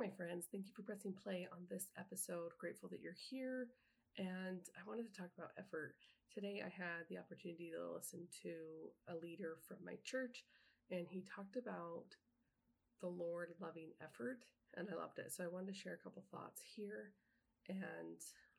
my friends. Thank you for pressing play on this episode. Grateful that you're here. And I wanted to talk about effort. Today, I had the opportunity to listen to a leader from my church, and he talked about the Lord loving effort, and I loved it. So I wanted to share a couple thoughts here. And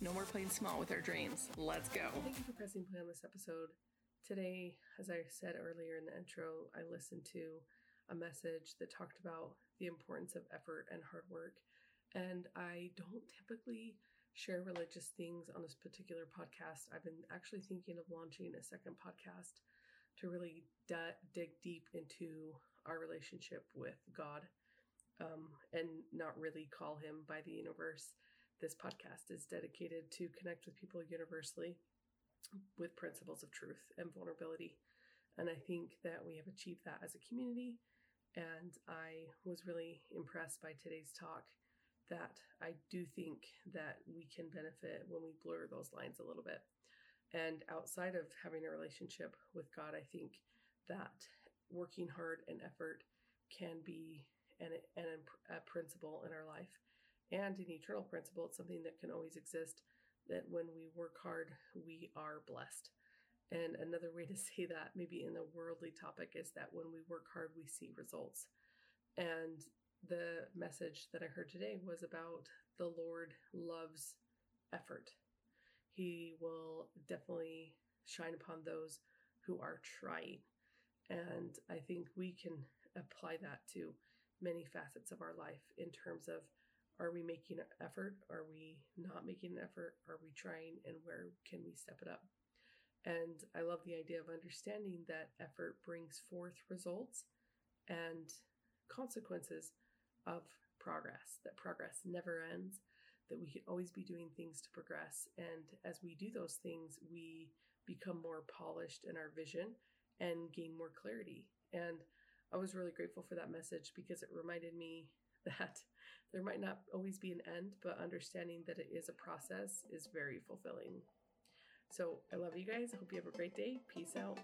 No more playing small with our dreams. Let's go. Thank you for pressing play on this episode. Today, as I said earlier in the intro, I listened to a message that talked about the importance of effort and hard work. And I don't typically share religious things on this particular podcast. I've been actually thinking of launching a second podcast to really d- dig deep into our relationship with God um, and not really call him by the universe this podcast is dedicated to connect with people universally with principles of truth and vulnerability. And I think that we have achieved that as a community. And I was really impressed by today's talk that I do think that we can benefit when we blur those lines a little bit. And outside of having a relationship with God, I think that working hard and effort can be an, an, a principle in our life and an eternal principle. It's something that can always exist that when we work hard, we are blessed. And another way to say that, maybe in the worldly topic, is that when we work hard, we see results. And the message that I heard today was about the Lord loves effort. He will definitely shine upon those who are trying. And I think we can apply that to many facets of our life in terms of are we making an effort? Are we not making an effort? Are we trying? And where can we step it up? And I love the idea of understanding that effort brings forth results and consequences of progress, that progress never ends, that we can always be doing things to progress. And as we do those things, we become more polished in our vision and gain more clarity. And I was really grateful for that message because it reminded me that there might not always be an end, but understanding that it is a process is very fulfilling. So I love you guys. I hope you have a great day. Peace out.